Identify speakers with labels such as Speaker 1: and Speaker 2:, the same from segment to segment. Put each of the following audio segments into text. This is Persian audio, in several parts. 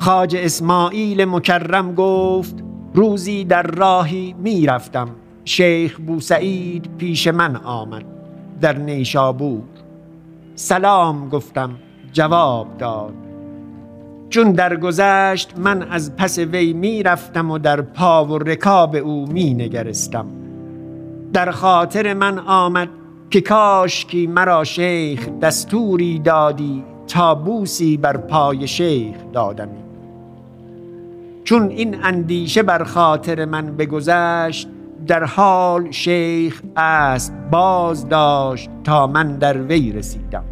Speaker 1: خاج اسماعیل مکرم گفت روزی در راهی می‌رفتم. شیخ بوسعید پیش من آمد. در نیشابور. سلام گفتم جواب داد. چون درگذشت من از پس وی می‌رفتم و در پا و رکاب او می نگرستم در خاطر من آمد که کاشکی مرا شیخ دستوری دادی تا بوسی بر پای شیخ دادمی. چون این اندیشه بر خاطر من بگذشت در حال شیخ است باز داشت تا من در وی رسیدم.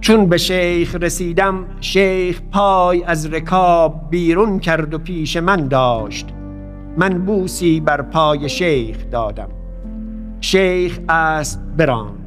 Speaker 1: چون به شیخ رسیدم شیخ پای از رکاب بیرون کرد و پیش من داشت. من بوسی بر پای شیخ دادم. شیخ است براند.